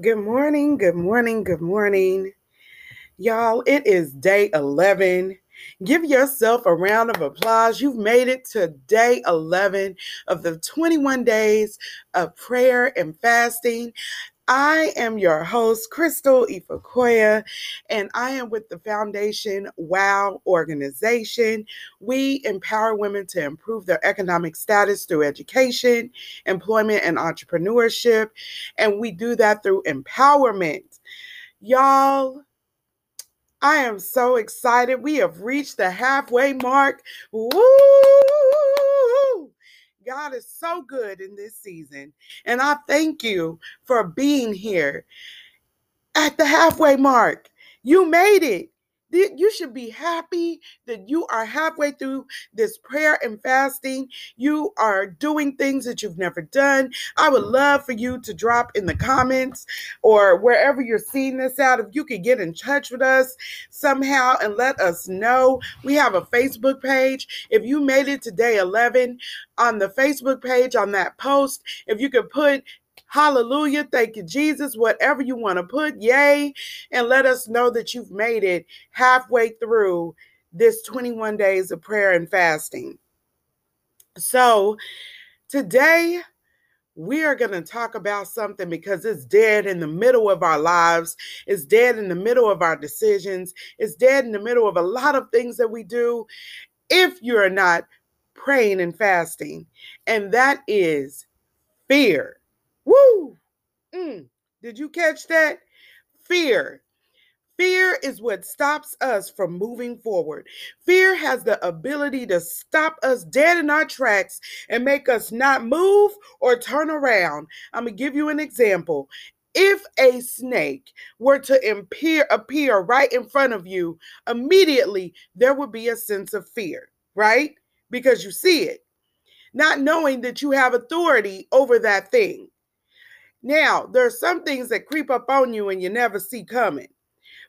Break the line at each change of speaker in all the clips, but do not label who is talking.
Good morning, good morning, good morning. Y'all, it is day 11. Give yourself a round of applause. You've made it to day 11 of the 21 days of prayer and fasting. I am your host, Crystal Ifakoya, and I am with the Foundation WOW organization. We empower women to improve their economic status through education, employment, and entrepreneurship. And we do that through empowerment. Y'all, I am so excited. We have reached the halfway mark. Woo! God is so good in this season. And I thank you for being here at the halfway mark. You made it. You should be happy that you are halfway through this prayer and fasting. You are doing things that you've never done. I would love for you to drop in the comments or wherever you're seeing this out. If you could get in touch with us somehow and let us know. We have a Facebook page. If you made it to day 11 on the Facebook page, on that post, if you could put Hallelujah. Thank you, Jesus. Whatever you want to put, yay. And let us know that you've made it halfway through this 21 days of prayer and fasting. So, today we are going to talk about something because it's dead in the middle of our lives. It's dead in the middle of our decisions. It's dead in the middle of a lot of things that we do if you're not praying and fasting. And that is fear. Woo! Mm. Did you catch that? Fear. Fear is what stops us from moving forward. Fear has the ability to stop us dead in our tracks and make us not move or turn around. I'm going to give you an example. If a snake were to appear, appear right in front of you, immediately there would be a sense of fear, right? Because you see it, not knowing that you have authority over that thing. Now, there are some things that creep up on you and you never see coming.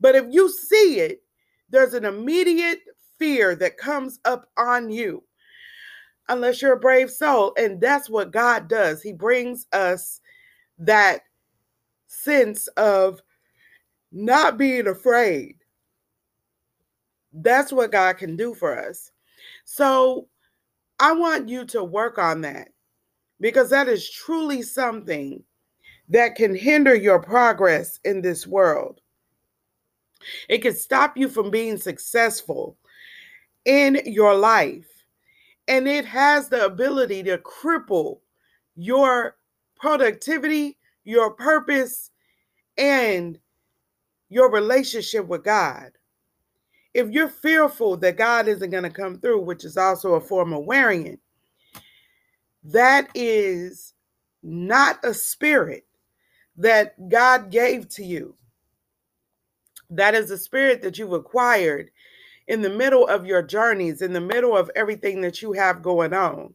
But if you see it, there's an immediate fear that comes up on you, unless you're a brave soul. And that's what God does. He brings us that sense of not being afraid. That's what God can do for us. So I want you to work on that because that is truly something that can hinder your progress in this world. It can stop you from being successful in your life. And it has the ability to cripple your productivity, your purpose, and your relationship with God. If you're fearful that God isn't going to come through, which is also a form of it, that is not a spirit that God gave to you. That is the spirit that you've acquired in the middle of your journeys, in the middle of everything that you have going on.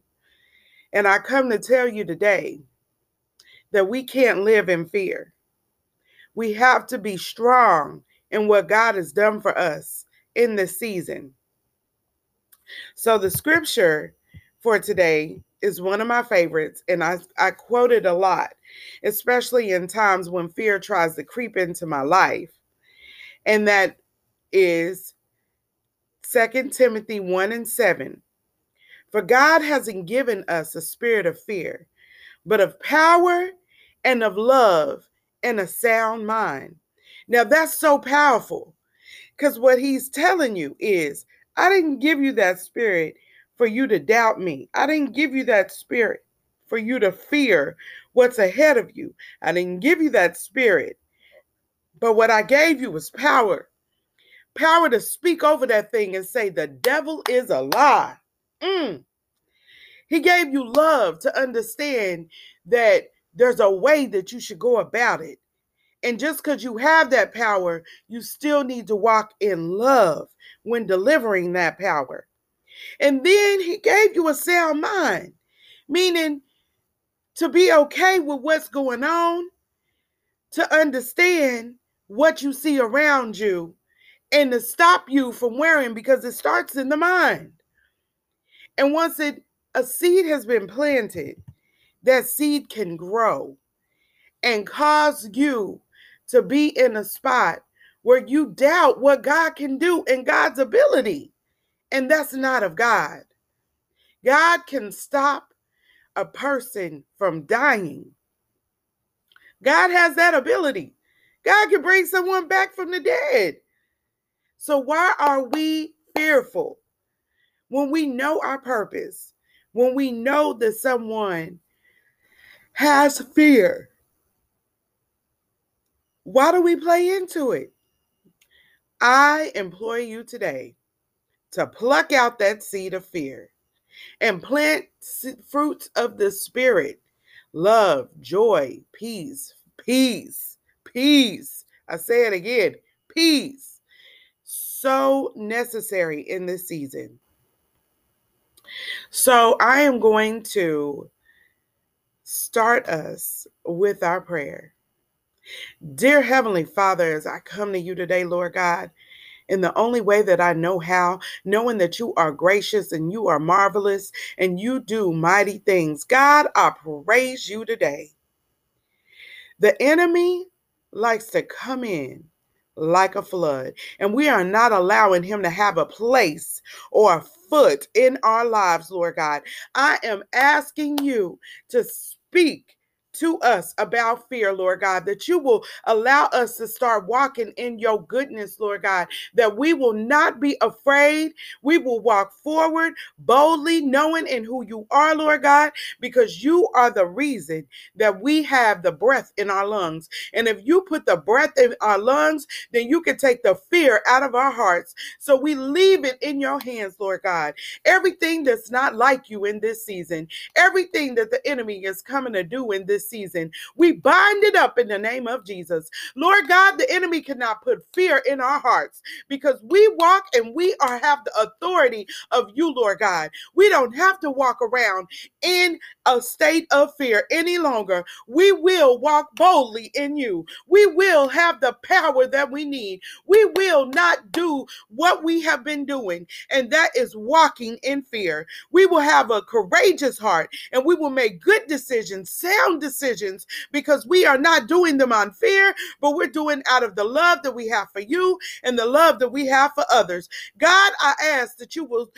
And I come to tell you today that we can't live in fear. We have to be strong in what God has done for us in this season. So, the scripture for today is one of my favorites, and I, I quote it a lot, especially in times when fear tries to creep into my life. And that is 2 Timothy 1 and 7. For God hasn't given us a spirit of fear, but of power and of love and a sound mind. Now that's so powerful because what he's telling you is, I didn't give you that spirit for you to doubt me. I didn't give you that spirit for you to fear what's ahead of you. I didn't give you that spirit. But what I gave you was power power to speak over that thing and say, The devil is a lie. Mm. He gave you love to understand that there's a way that you should go about it. And just because you have that power, you still need to walk in love when delivering that power. And then he gave you a sound mind, meaning to be okay with what's going on, to understand what you see around you, and to stop you from wearing because it starts in the mind. And once it a seed has been planted, that seed can grow. and cause you to be in a spot where you doubt what God can do and God's ability. And that's not of God. God can stop a person from dying. God has that ability. God can bring someone back from the dead. So, why are we fearful when we know our purpose? When we know that someone has fear? Why do we play into it? I employ you today to pluck out that seed of fear and plant fruits of the Spirit love, joy, peace, peace, peace. I say it again peace. So necessary in this season. So I am going to start us with our prayer. Dear Heavenly Father, as I come to you today, Lord God, in the only way that I know how, knowing that you are gracious and you are marvelous and you do mighty things. God, I praise you today. The enemy likes to come in like a flood, and we are not allowing him to have a place or a foot in our lives, Lord God. I am asking you to speak to us about fear, Lord God, that you will allow us to start walking in your goodness, Lord God, that we will not be afraid. We will walk forward boldly, knowing in who you are, Lord God, because you are the reason that we have the breath in our lungs. And if you put the breath in our lungs, then you can take the fear out of our hearts. So we leave it in your hands, Lord God. Everything that's not like you in this season, everything that the enemy is coming to do in this season. We bind it up in the name of Jesus. Lord God, the enemy cannot put fear in our hearts because we walk and we are have the authority of you, Lord God. We don't have to walk around in a state of fear any longer. We will walk boldly in you. We will have the power that we need. We will not do what we have been doing, and that is walking in fear. We will have a courageous heart and we will make good decisions, sound decisions, because we are not doing them on fear, but we're doing out of the love that we have for you and the love that we have for others. God, I ask that you will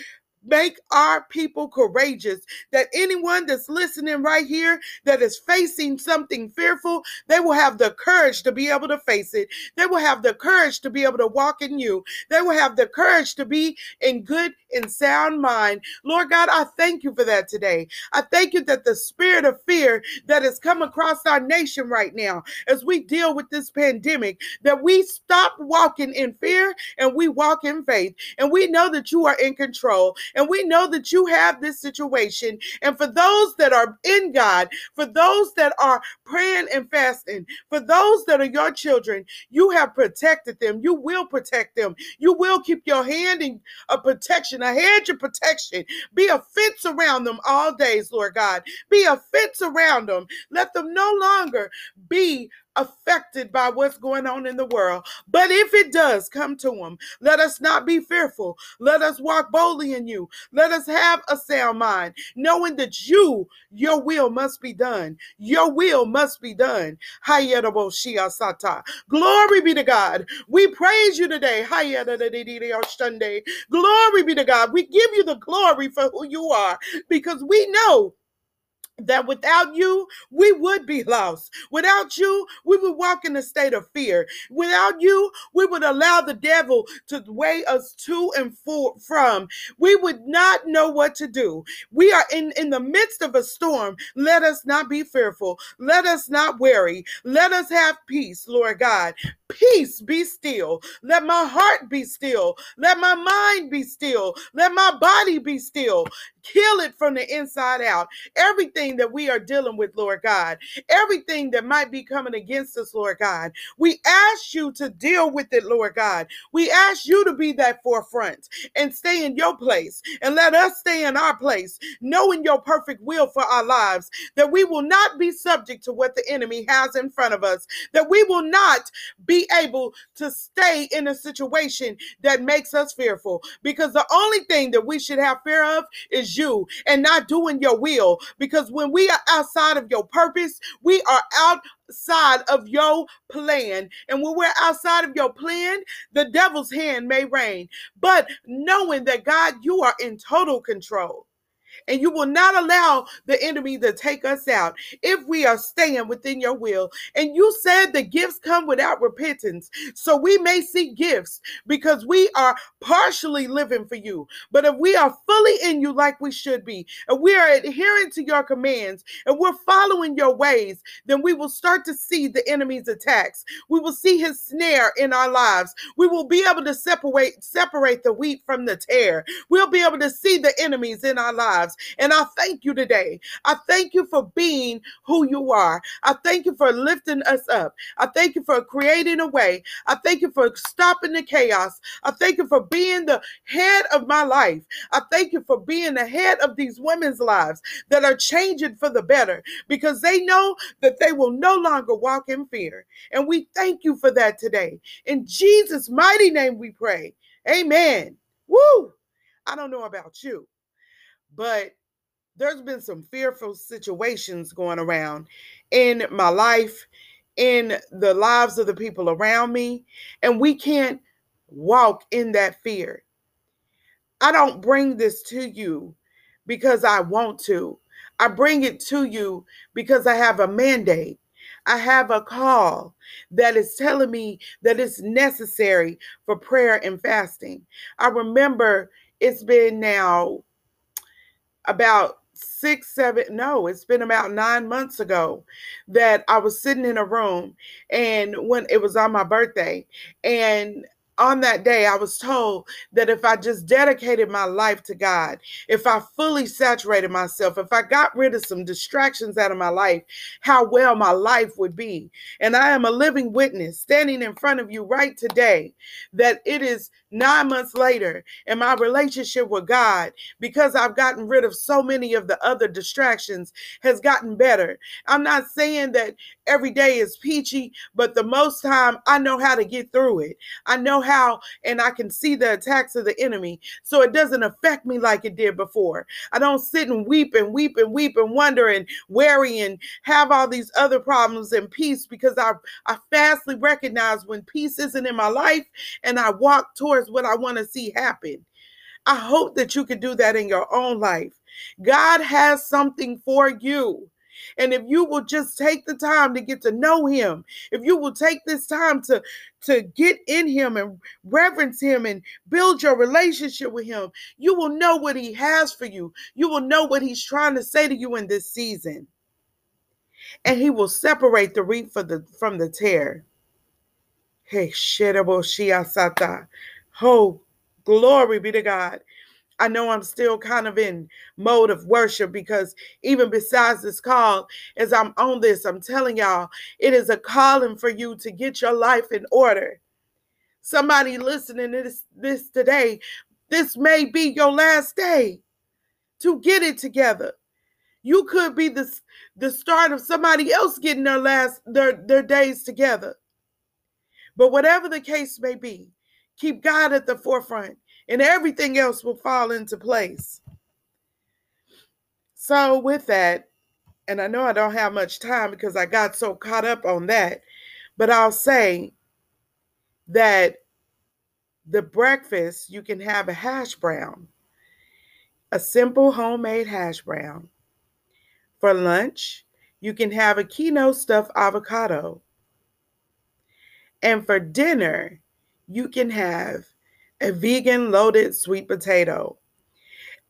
Make our people courageous. That anyone that's listening right here that is facing something fearful, they will have the courage to be able to face it. They will have the courage to be able to walk in you. They will have the courage to be in good and sound mind. Lord God, I thank you for that today. I thank you that the spirit of fear that has come across our nation right now as we deal with this pandemic, that we stop walking in fear and we walk in faith. And we know that you are in control and we know that you have this situation. And for those that are in God, for those that are praying and fasting, for those that are your children, you have protected them. You will protect them. You will keep your hand in a protection, a hedge of protection. Be a fence around them all days, Lord God. Be a fence around them. Let them no longer be affected by what's going on in the world. But if it does come to them, let us not be fearful. Let us walk boldly in you. Let us have a sound mind, knowing that you, your will must be done. Your will must be done. Glory be to God. We praise you today. Glory be to God. We give you the glory for who you are because we know that without you, we would be lost. Without you, we would walk in a state of fear. Without you, we would allow the devil to weigh us to and from. We would not know what to do. We are in, in the midst of a storm. Let us not be fearful. Let us not worry. Let us have peace, Lord God. Peace be still. Let my heart be still. Let my mind be still. Let my body be still. Kill it from the inside out. Everything that we are dealing with, Lord God, everything that might be coming against us, Lord God, we ask you to deal with it, Lord God. We ask you to be that forefront and stay in your place and let us stay in our place, knowing your perfect will for our lives, that we will not be subject to what the enemy has in front of us, that we will not be able to stay in a situation that makes us fearful, because the only thing that we should have fear of is you and not doing your will because when we are outside of your purpose, we are outside of your plan. And when we're outside of your plan, the devil's hand may reign. But knowing that God, you are in total control and you will not allow the enemy to take us out if we are staying within your will. And you said the gifts come without repentance. So we may see gifts because we are partially living for you. But if we are fully in you like we should be, and we are adhering to your commands, and we're following your ways, then we will start to see the enemy's attacks. We will see his snare in our lives. We will be able to separate separate the wheat from the tare. We'll be able to see the enemies in our lives. And I thank you today. I thank you for being who you are. I thank you for lifting us up. I thank you for creating a way. I thank you for stopping the chaos. I thank you for being the head of my life. I thank you for being the head of these women's lives that are changing for the better because they know that they will no longer walk in fear. And we thank you for that today. In Jesus' mighty name we pray. Amen. Woo! I don't know about you, but there's been some fearful situations going around in my life, in the lives of the people around me, and we can't walk in that fear. I don't bring this to you because I want to. I bring it to you because I have a mandate. I have a call that is telling me that it's necessary for prayer and fasting. I remember it's been now about six, seven, no, it's been about nine months ago that I was sitting in a room and when it was on my birthday, and on that day, I was told that if I just dedicated my life to God, if I fully saturated myself, if I got rid of some distractions out of my life, how well my life would be. And I am a living witness standing in front of you right today that it is nine months later and my relationship with God, because I've gotten rid of so many of the other distractions, has gotten better. I'm not saying that every day is peachy, but the most time I know how to get through it. I know how, and I can see the attacks of the enemy. So it doesn't affect me like it did before. I don't sit and weep and weep and weep and wonder and worry and have all these other problems and peace because I, I fastly recognize when peace isn't in my life and I walk towards what I want to see happen. I hope that you can do that in your own life. God has something for you. And if you will just take the time to get to know him, if you will take this time to to get in him and reverence him and build your relationship with him, you will know what he has for you. You will know what he's trying to say to you in this season. And he will separate the wheat from the from the tare. Hey, sata. Oh, glory be to God. I know I'm still kind of in mode of worship because even besides this call, as I'm on this, I'm telling y'all, it is a calling for you to get your life in order. Somebody listening to this, this today, this may be your last day to get it together. You could be the, the start of somebody else getting their last their, their days together. But whatever the case may be, keep God at the forefront and everything else will fall into place. So, with that, and I know I don't have much time because I got so caught up on that, but I'll say that the breakfast you can have a hash brown, a simple homemade hash brown. For lunch, you can have a quinoa stuffed avocado. And for dinner, you can have a vegan loaded sweet potato.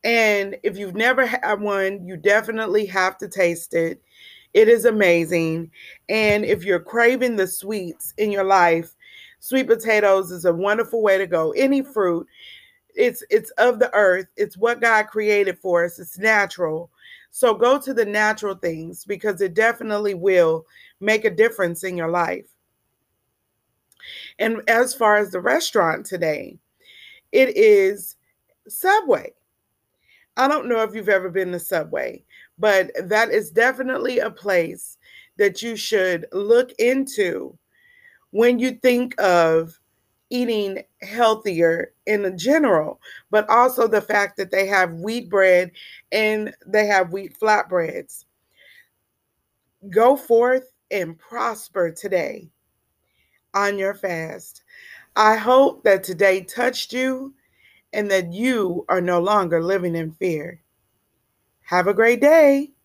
And if you've never had one, you definitely have to taste it. It is amazing. And if you're craving the sweets in your life, sweet potatoes is a wonderful way to go. Any fruit, it's it's of the earth. It's what God created for us. It's natural. So go to the natural things because it definitely will make a difference in your life. And as far as the restaurant today, it is Subway. I don't know if you've ever been to Subway, but that is definitely a place that you should look into when you think of eating healthier in general, but also the fact that they have wheat bread and they have wheat flatbreads. Go forth and prosper today on your fast. I hope that today touched you and that you are no longer living in fear. Have a great day.